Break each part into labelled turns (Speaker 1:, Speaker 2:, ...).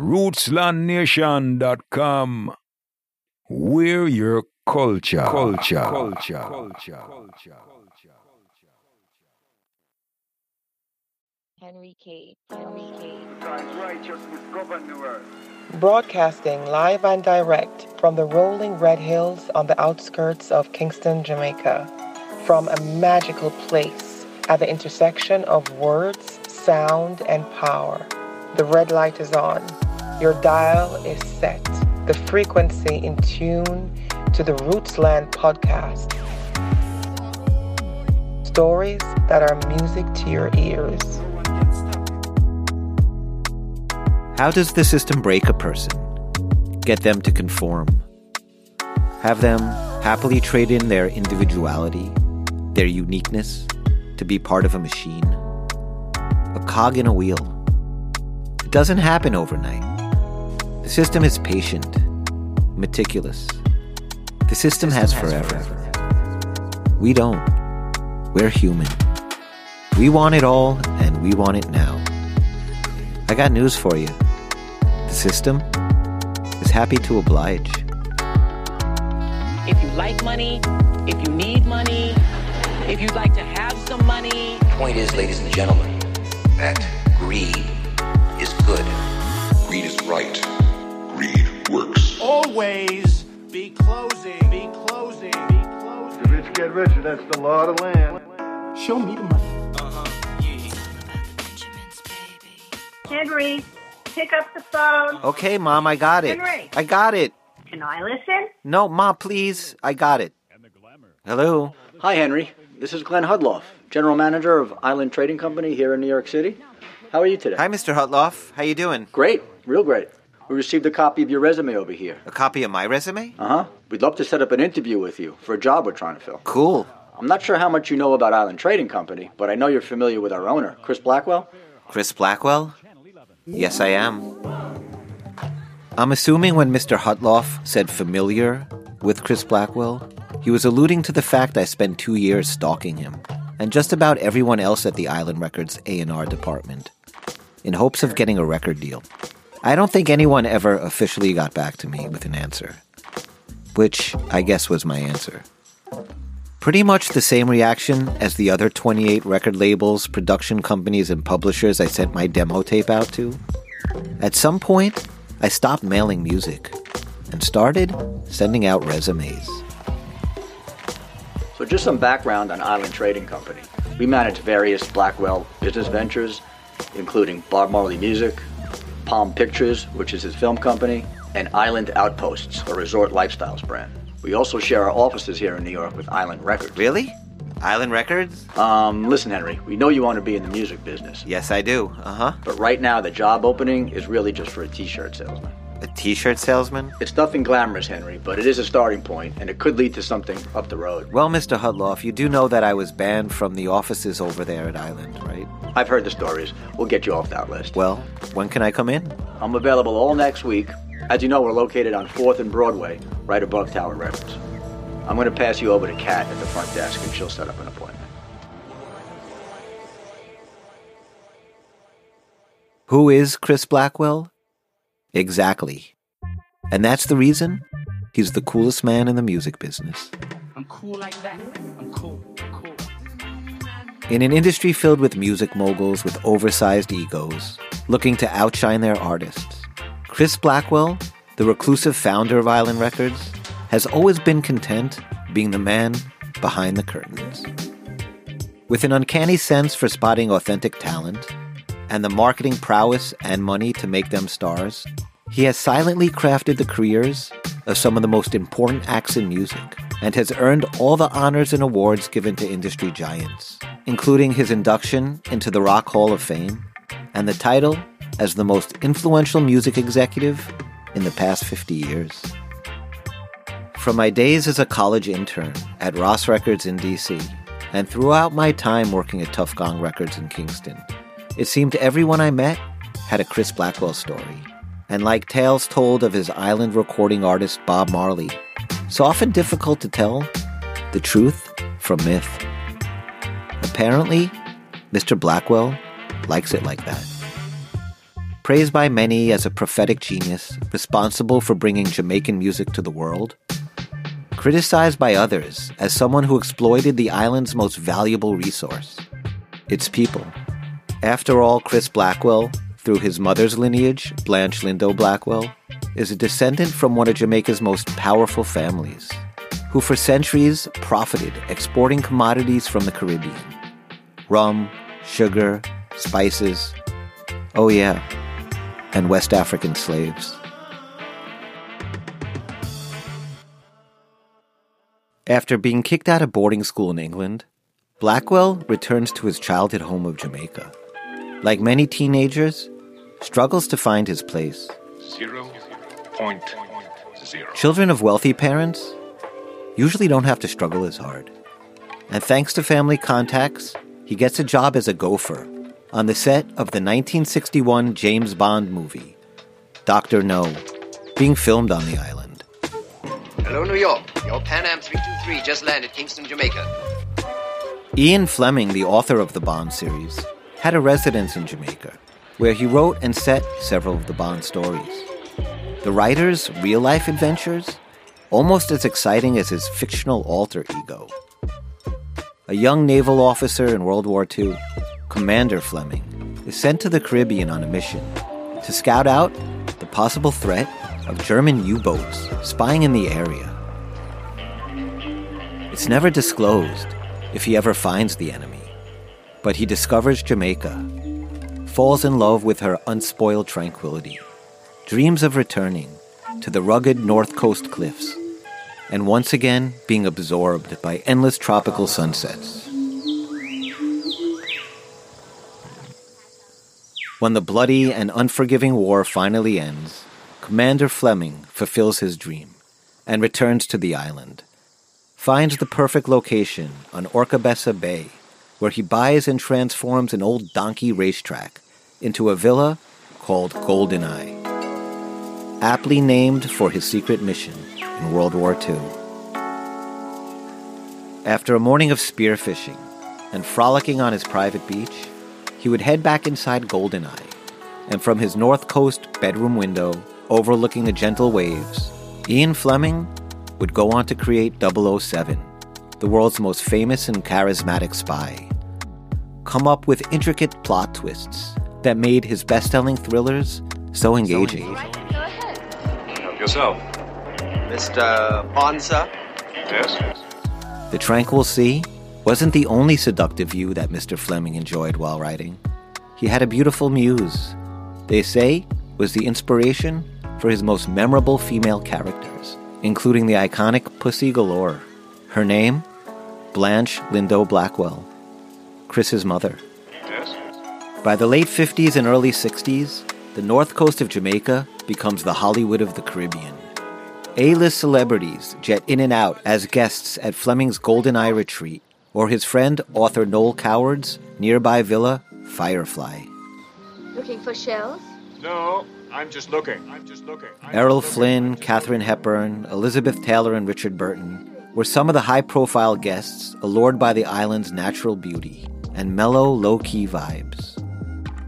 Speaker 1: rootslandnation.com. We're your culture. Culture. Culture. Culture. Culture. Culture.
Speaker 2: Henry K. Henry K.
Speaker 3: God's righteousness govern the world.
Speaker 4: Broadcasting live and direct from the rolling red hills on the outskirts of Kingston, Jamaica. From a magical place at the intersection of words, sound, and power. The red light is on. Your dial is set. The frequency in tune to the Rootsland podcast. Stories that are music to your ears.
Speaker 5: How does the system break a person? Get them to conform? Have them happily trade in their individuality, their uniqueness, to be part of a machine? A cog in a wheel. It doesn't happen overnight. The system is patient, meticulous. The system has forever. We don't. We're human. We want it all, and we want it now. I got news for you. The system is happy to oblige.
Speaker 6: If you like money, if you need money, if you'd like to have some money,
Speaker 7: point is, ladies and gentlemen, that greed is good.
Speaker 8: Greed is right. Greed works.
Speaker 9: Always be closing, be closing, be closing.
Speaker 3: The rich get richer, that's the law of the land.
Speaker 9: Show me the money.
Speaker 10: Uh-huh, Henry, pick up the phone.
Speaker 5: Okay, Mom, I got it.
Speaker 10: Henry.
Speaker 5: I got it.
Speaker 10: Can I listen?
Speaker 5: No, Ma, please. I got it. Hello?
Speaker 11: Hi, Henry. This is Glenn Hudloff, General Manager of Island Trading Company here in New York City. How are you today?
Speaker 5: Hi, Mr. Hutloff. How you doing?
Speaker 11: Great, real great. We received a copy of your resume over here.
Speaker 5: A copy of my resume?
Speaker 11: Uh huh. We'd love to set up an interview with you for a job we're trying to fill.
Speaker 5: Cool.
Speaker 11: I'm not sure how much you know about Island Trading Company, but I know you're familiar with our owner, Chris Blackwell.
Speaker 5: Chris Blackwell? Yes, I am. I'm assuming when Mr. Hutloff said familiar with Chris Blackwell, he was alluding to the fact I spent two years stalking him, and just about everyone else at the Island Records A&R department, in hopes of getting a record deal. I don't think anyone ever officially got back to me with an answer, which I guess was my answer. Pretty much the same reaction as the other 28 record labels, production companies, and publishers I sent my demo tape out to. At some point, I stopped mailing music and started sending out resumes.
Speaker 11: So, just some background on Island Trading Company. We manage various Blackwell business ventures, including Bob Marley Music, Palm Pictures, which is his film company, and Island Outposts, a resort lifestyles brand. We also share our offices here in New York with Island Records.
Speaker 5: Really? Island Records?
Speaker 11: Um, listen, Henry, we know you want to be in the music business.
Speaker 5: Yes, I do. Uh huh.
Speaker 11: But right now, the job opening is really just for a t shirt salesman.
Speaker 5: A t shirt salesman?
Speaker 11: It's nothing glamorous, Henry, but it is a starting point, and it could lead to something up the road.
Speaker 5: Well, Mr. Hudloff, you do know that I was banned from the offices over there at Island, right?
Speaker 11: I've heard the stories. We'll get you off that list.
Speaker 5: Well, when can I come in?
Speaker 11: I'm available all next week. As you know, we're located on 4th and Broadway, right above Tower Records. I'm going to pass you over to Kat at the front desk, and she'll set up an appointment.
Speaker 5: Who is Chris Blackwell? Exactly. And that's the reason he's the coolest man in the music business.
Speaker 9: I'm cool like that. I'm cool. cool.
Speaker 5: In an industry filled with music moguls with oversized egos, looking to outshine their artists, Chris Blackwell, the reclusive founder of Island Records, has always been content being the man behind the curtains. With an uncanny sense for spotting authentic talent and the marketing prowess and money to make them stars, he has silently crafted the careers of some of the most important acts in music and has earned all the honors and awards given to industry giants, including his induction into the Rock Hall of Fame and the title as the most influential music executive in the past 50 years. From my days as a college intern at Ross Records in DC, and throughout my time working at Tuff Gong Records in Kingston, it seemed everyone I met had a Chris Blackwell story. And like tales told of his island recording artist Bob Marley, it's often difficult to tell the truth from myth. Apparently, Mr. Blackwell likes it like that. praised by many as a prophetic genius responsible for bringing Jamaican music to the world, criticized by others as someone who exploited the island's most valuable resource its people. After all, Chris Blackwell, through his mother's lineage, Blanche Lindo Blackwell, is a descendant from one of Jamaica's most powerful families, who for centuries profited exporting commodities from the Caribbean rum, sugar, spices, oh yeah, and West African slaves. After being kicked out of boarding school in England, Blackwell returns to his childhood home of Jamaica. Like many teenagers, struggles to find his place.
Speaker 8: Zero point zero.
Speaker 5: Children of wealthy parents usually don't have to struggle as hard. And thanks to family contacts, he gets a job as a gopher on the set of the 1961 James Bond movie, Dr. No, being filmed on the island.
Speaker 12: Hello, New York. Your Pan Am 323 just landed Kingston, Jamaica.
Speaker 5: Ian Fleming, the author of the Bond series, had a residence in Jamaica, where he wrote and set several of the Bond stories. The writer's real life adventures, almost as exciting as his fictional alter ego. A young naval officer in World War II, Commander Fleming, is sent to the Caribbean on a mission to scout out the possible threat of German U boats spying in the area. It's never disclosed if he ever finds the enemy, but he discovers Jamaica, falls in love with her unspoiled tranquility, dreams of returning to the rugged North Coast cliffs, and once again being absorbed by endless tropical sunsets. When the bloody and unforgiving war finally ends, Commander Fleming fulfills his dream and returns to the island. Finds the perfect location on Oracabessa Bay, where he buys and transforms an old donkey racetrack into a villa called Goldeneye, aptly named for his secret mission in World War II. After a morning of spearfishing and frolicking on his private beach, he would head back inside Goldeneye, and from his North Coast bedroom window overlooking the gentle waves, Ian Fleming would go on to create 007, the world's most famous and charismatic spy. Come up with intricate plot twists that made his best selling thrillers so engaging.
Speaker 8: Help yourself.
Speaker 12: Mr. Bonza.
Speaker 8: Yes?
Speaker 5: The tranquil sea wasn't the only seductive view that Mr. Fleming enjoyed while writing. He had a beautiful muse. They say was the inspiration for his most memorable female characters, including the iconic Pussy Galore. Her name? Blanche Lindo Blackwell, Chris's mother.
Speaker 8: Yes?
Speaker 5: By the late 50s and early 60s, the north coast of Jamaica becomes the Hollywood of the Caribbean. A list celebrities jet in and out as guests at Fleming's Goldeneye Retreat or his friend author Noel Coward's nearby villa, Firefly.
Speaker 2: Looking for shells?
Speaker 9: No, I'm just looking. I'm just looking. I'm
Speaker 5: Errol
Speaker 9: just
Speaker 5: Flynn, Katharine Hepburn, Elizabeth Taylor, and Richard Burton were some of the high profile guests allured by the island's natural beauty and mellow, low key vibes.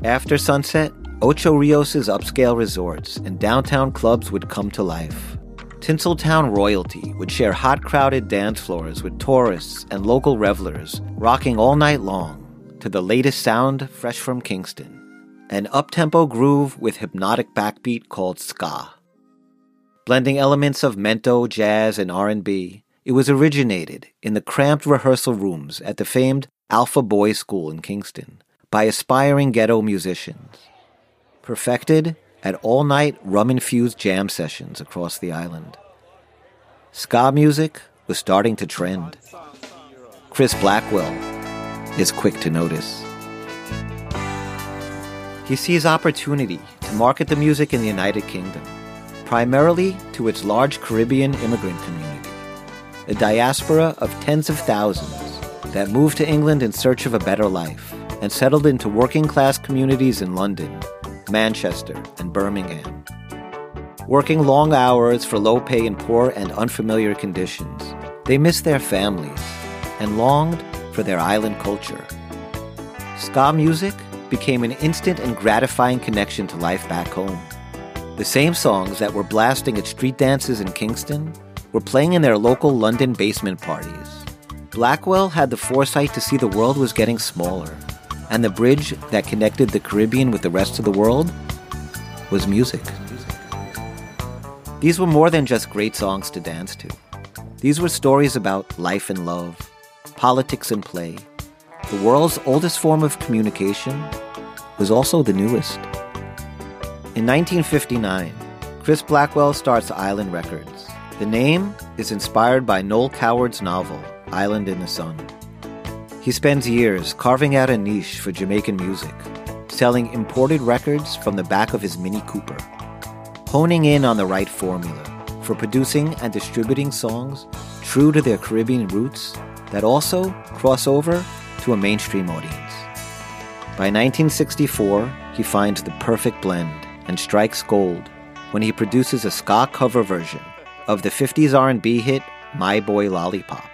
Speaker 5: After sunset, Ocho Rios' upscale resorts and downtown clubs would come to life. Tinseltown royalty would share hot crowded dance floors with tourists and local revelers, rocking all night long to the latest sound fresh from Kingston an up-tempo groove with hypnotic backbeat called ska. Blending elements of mento, jazz, and R&B, it was originated in the cramped rehearsal rooms at the famed Alpha Boys School in Kingston by aspiring ghetto musicians. Perfected at all-night rum-infused jam sessions across the island. Ska music was starting to trend. Chris Blackwell is quick to notice. He sees opportunity to market the music in the United Kingdom, primarily to its large Caribbean immigrant community, a diaspora of tens of thousands that moved to England in search of a better life and settled into working class communities in London, Manchester, and Birmingham. Working long hours for low pay in poor and unfamiliar conditions, they missed their families and longed for their island culture. Ska music became an instant and gratifying connection to life back home. The same songs that were blasting at street dances in Kingston were playing in their local London basement parties. Blackwell had the foresight to see the world was getting smaller, and the bridge that connected the Caribbean with the rest of the world was music. These were more than just great songs to dance to. These were stories about life and love, politics and play. The world's oldest form of communication was also the newest. In 1959, Chris Blackwell starts Island Records. The name is inspired by Noel Coward's novel, Island in the Sun. He spends years carving out a niche for Jamaican music, selling imported records from the back of his Mini Cooper, honing in on the right formula for producing and distributing songs true to their Caribbean roots that also cross over to a mainstream audience. By 1964, he finds the perfect blend and strikes gold when he produces a ska cover version of the 50s R&B hit My Boy Lollipop,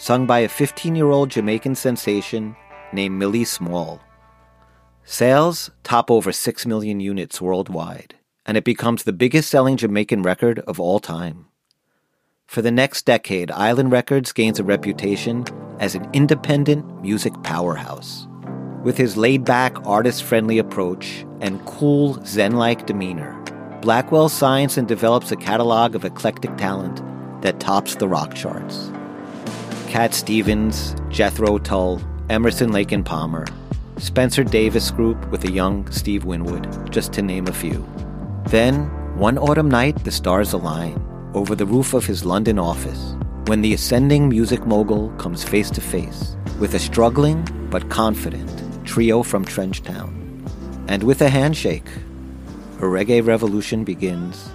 Speaker 5: sung by a 15-year-old Jamaican sensation named Millie Small. Sales top over 6 million units worldwide, and it becomes the biggest selling Jamaican record of all time. For the next decade, Island Records gains a reputation as an independent music powerhouse. With his laid back, artist friendly approach and cool, Zen like demeanor, Blackwell signs and develops a catalog of eclectic talent that tops the rock charts. Cat Stevens, Jethro Tull, Emerson Lake and Palmer, Spencer Davis Group with a young Steve Winwood, just to name a few. Then, one autumn night, the stars align over the roof of his London office when the ascending music mogul comes face to face with a struggling but confident trio from Trenchtown. And with a handshake, a reggae revolution begins.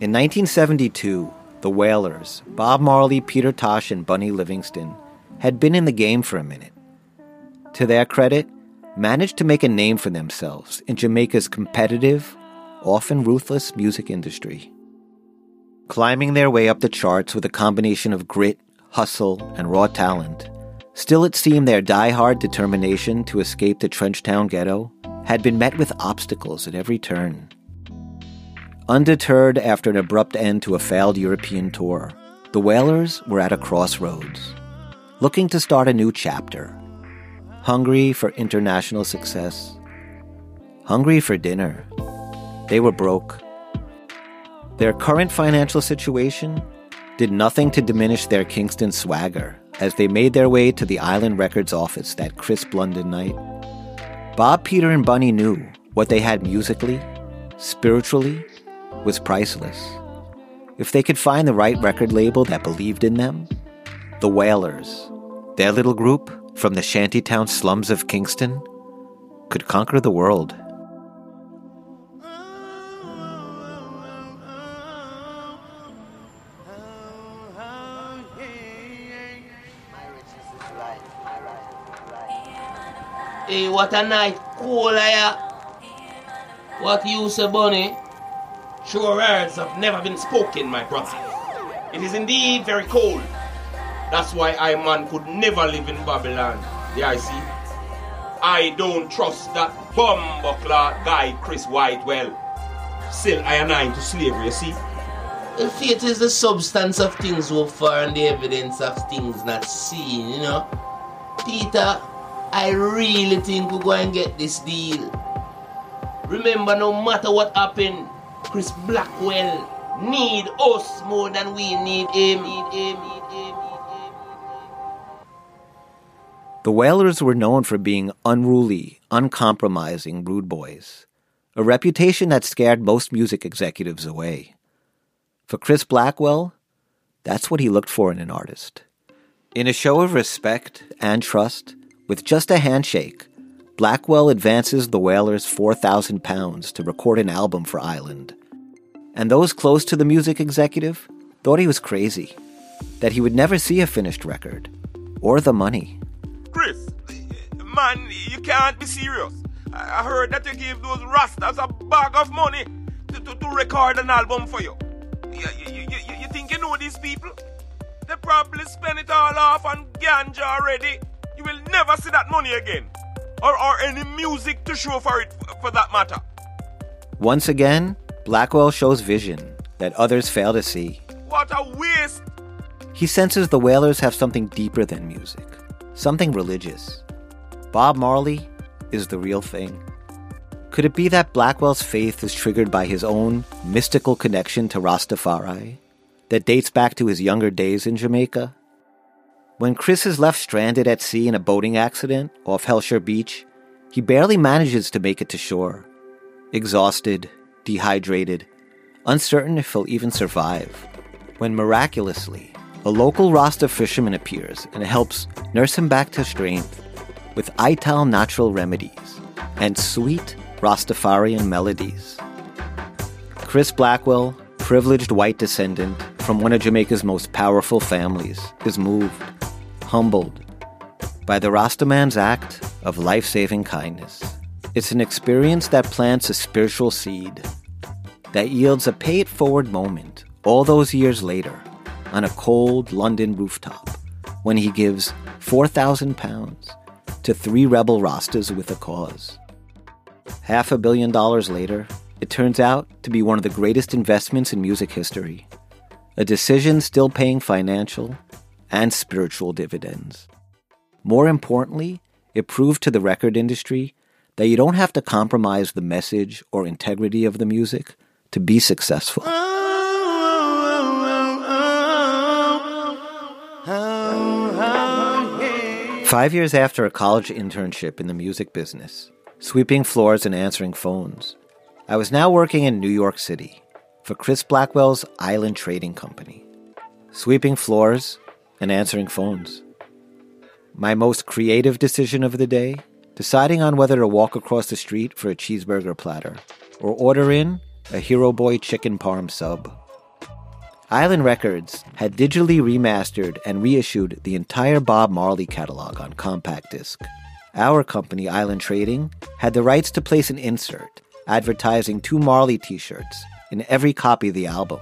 Speaker 5: In 1972, the Wailers, Bob Marley, Peter Tosh, and Bunny Livingston, had been in the game for a minute. To their credit, managed to make a name for themselves in Jamaica's competitive, often ruthless music industry. Climbing their way up the charts with a combination of grit, hustle, and raw talent, still it seemed their die-hard determination to escape the Trenchtown ghetto had been met with obstacles at every turn. Undeterred after an abrupt end to a failed European tour, the Wailers were at a crossroads, looking to start a new chapter. Hungry for international success, hungry for dinner. They were broke. Their current financial situation did nothing to diminish their Kingston swagger as they made their way to the Island Records office that crisp London night. Bob, Peter, and Bunny knew what they had musically, spiritually, was priceless. If they could find the right record label that believed in them, the Wailers, their little group from the shantytown slums of Kingston, could conquer the world.
Speaker 13: Hey, what a night. Cool, yeah. What you say?
Speaker 14: Sure words have never been spoken, my brother. It is indeed very cold. That's why I man could never live in Babylon. Yeah, I see. I don't trust that bumbuckler guy Chris Whitewell. Still, I am nine to slavery, you see.
Speaker 13: If faith is the substance of things hoped for and the evidence of things not seen, you know. Peter, I really think we're going to get this deal. Remember, no matter what happened, Chris Blackwell need us more than we need him.
Speaker 5: The Wailers were known for being unruly, uncompromising rude boys, a reputation that scared most music executives away. For Chris Blackwell, that's what he looked for in an artist. In a show of respect and trust, with just a handshake, Blackwell advances the Wailers 4,000 pounds to record an album for Island. And those close to the music executive thought he was crazy, that he would never see a finished record, or the money.
Speaker 14: Chris, man, you can't be serious. I heard that you gave those rastas a bag of money to, to, to record an album for you. You, you, you, you think you know these people? They probably spend it all off on ganja already. You will never see that money again. Or, or any music to show for it, for that matter.
Speaker 5: Once again, Blackwell shows vision that others fail to see.
Speaker 14: What a waste!
Speaker 5: He senses the Wailers have something deeper than music, something religious. Bob Marley is the real thing. Could it be that Blackwell's faith is triggered by his own mystical connection to Rastafari that dates back to his younger days in Jamaica? When Chris is left stranded at sea in a boating accident off Hellshire Beach, he barely manages to make it to shore. Exhausted, dehydrated, uncertain if he'll even survive. When miraculously, a local Rasta fisherman appears and helps nurse him back to strength with Ital natural remedies and sweet Rastafarian melodies. Chris Blackwell, privileged white descendant from one of Jamaica's most powerful families, is moved, humbled by the Rastaman's act of life saving kindness. It's an experience that plants a spiritual seed that yields a pay it forward moment all those years later on a cold London rooftop when he gives 4,000 pounds to three rebel Rastas with a cause. Half a billion dollars later, it turns out to be one of the greatest investments in music history. A decision still paying financial and spiritual dividends. More importantly, it proved to the record industry that you don't have to compromise the message or integrity of the music to be successful. Oh, oh, oh, Five years after a college internship in the music business, sweeping floors and answering phones, I was now working in New York City for Chris Blackwell's Island Trading Company, sweeping floors and answering phones. My most creative decision of the day deciding on whether to walk across the street for a cheeseburger platter or order in a Hero Boy chicken parm sub. Island Records had digitally remastered and reissued the entire Bob Marley catalog on compact disc. Our company, Island Trading, had the rights to place an insert advertising two Marley t shirts in every copy of the album.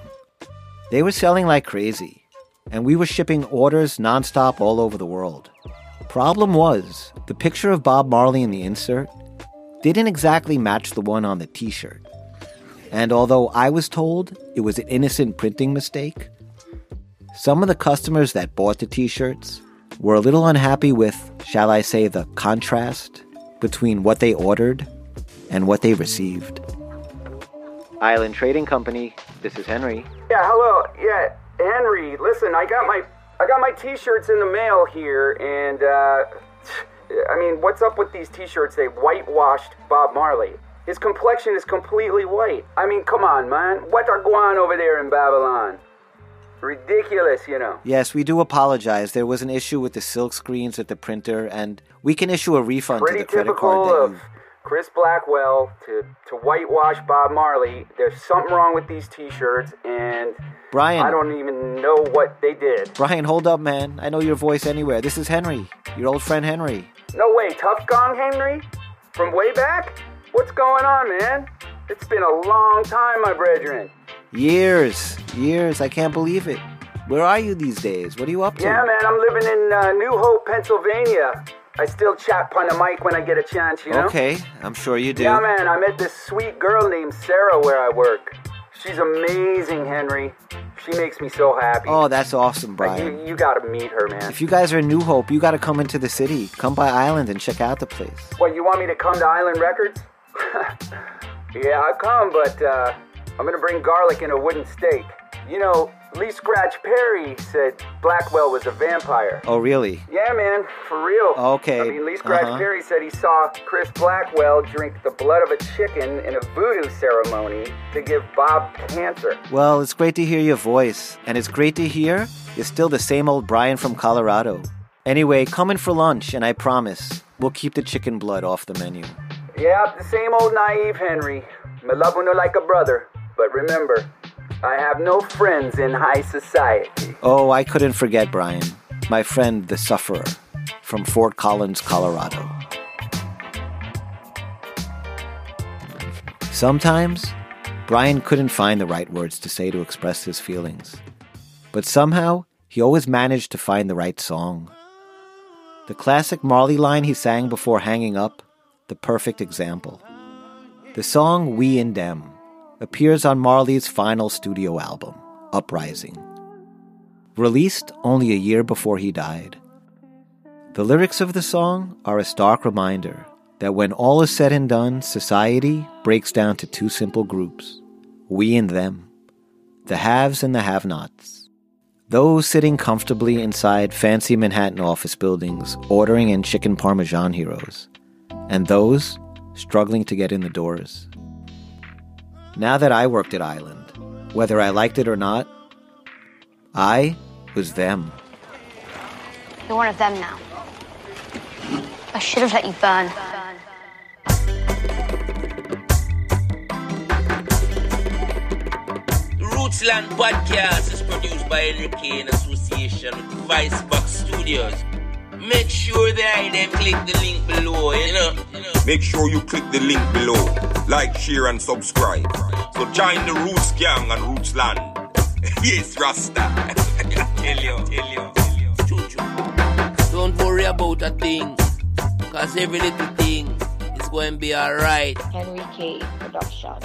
Speaker 5: They were selling like crazy, and we were shipping orders nonstop all over the world. Problem was, the picture of Bob Marley in the insert didn't exactly match the one on the t shirt. And although I was told it was an innocent printing mistake, some of the customers that bought the t shirts were a little unhappy with, shall I say, the contrast between what they ordered and what they received. Island Trading Company, this is Henry.
Speaker 15: Yeah, hello. Yeah, Henry, listen, I got my I got my t-shirts in the mail here and uh I mean, what's up with these t-shirts? They whitewashed Bob Marley. His complexion is completely white. I mean, come on, man. What are going over there in Babylon? Ridiculous, you know.
Speaker 5: Yes, we do apologize. There was an issue with the silk screens at the printer, and we can issue a refund
Speaker 15: Pretty
Speaker 5: to the credit
Speaker 15: typical
Speaker 5: card that
Speaker 15: of. Chris Blackwell to, to whitewash Bob Marley. There's something wrong with these t-shirts, and
Speaker 5: Brian.
Speaker 15: I don't even know what they did.
Speaker 5: Brian, hold up, man. I know your voice anywhere. This is Henry, your old friend Henry.
Speaker 15: No way, Tuff Gong Henry? From way back? What's going on, man? It's been a long time, my brethren.
Speaker 5: Years, years. I can't believe it. Where are you these days? What are you up to?
Speaker 15: Yeah, man, I'm living in uh, New Hope, Pennsylvania. I still chat on the mic when I get a chance, you know?
Speaker 5: Okay, I'm sure you do.
Speaker 15: Yeah, man, I met this sweet girl named Sarah where I work. She's amazing, Henry. She makes me so happy.
Speaker 5: Oh, that's awesome,
Speaker 15: Like,
Speaker 5: Brian.
Speaker 15: you, you gotta meet her, man.
Speaker 5: If you guys are in New Hope, you got to come into the city. Come by Island and check out the place.
Speaker 15: What, you want me to come to Island Records? yeah, I'll come, but uh, I'm gonna bring garlic and a wooden stake. You know, Lee Scratch Perry said Blackwell was a vampire.
Speaker 5: Oh, really?
Speaker 15: Yeah, man, for real.
Speaker 5: Okay,
Speaker 15: I mean, Lee Scratch
Speaker 5: uh-huh.
Speaker 15: Perry said he saw Chris Blackwell drink the blood of a chicken in a voodoo ceremony to give Bob cancer.
Speaker 5: Well, it's great to hear your voice, and it's great to hear you're still the same old Brian from Colorado. Anyway, come in for lunch, and I promise we'll keep the chicken blood off the menu.
Speaker 15: Yeah, the same old naive Henry. Me love you like a brother, but remember, I have no friends in high society.
Speaker 5: Oh, I couldn't forget Brian, my friend the sufferer from Fort Collins, Colorado. Sometimes, Brian couldn't find the right words to say to express his feelings. But somehow, he always managed to find the right song. The classic Marley line he sang before hanging up, the perfect example. The song We and Them appears on Marley's final studio album, Uprising, released only a year before he died. The lyrics of the song are a stark reminder that when all is said and done, society breaks down to two simple groups we and them, the haves and the have nots. Those sitting comfortably inside fancy Manhattan office buildings ordering in chicken parmesan heroes, and those struggling to get in the doors. Now that I worked at Island, whether I liked it or not, I was them.
Speaker 2: You're one of them now. I should have let you burn.
Speaker 13: Rootsland Podcast is produced by Enrique in association with Vice Box Studios. Make sure that them click the link below, you know.
Speaker 16: Make sure you click the link below. Like, share, and subscribe. So join the Roots Gang and Rootsland. yes, Rasta.
Speaker 13: tell you, tell you, tell you. Choo choo. Don't worry about a thing. Cause every little thing is going to be alright.
Speaker 17: Henry K. Productions.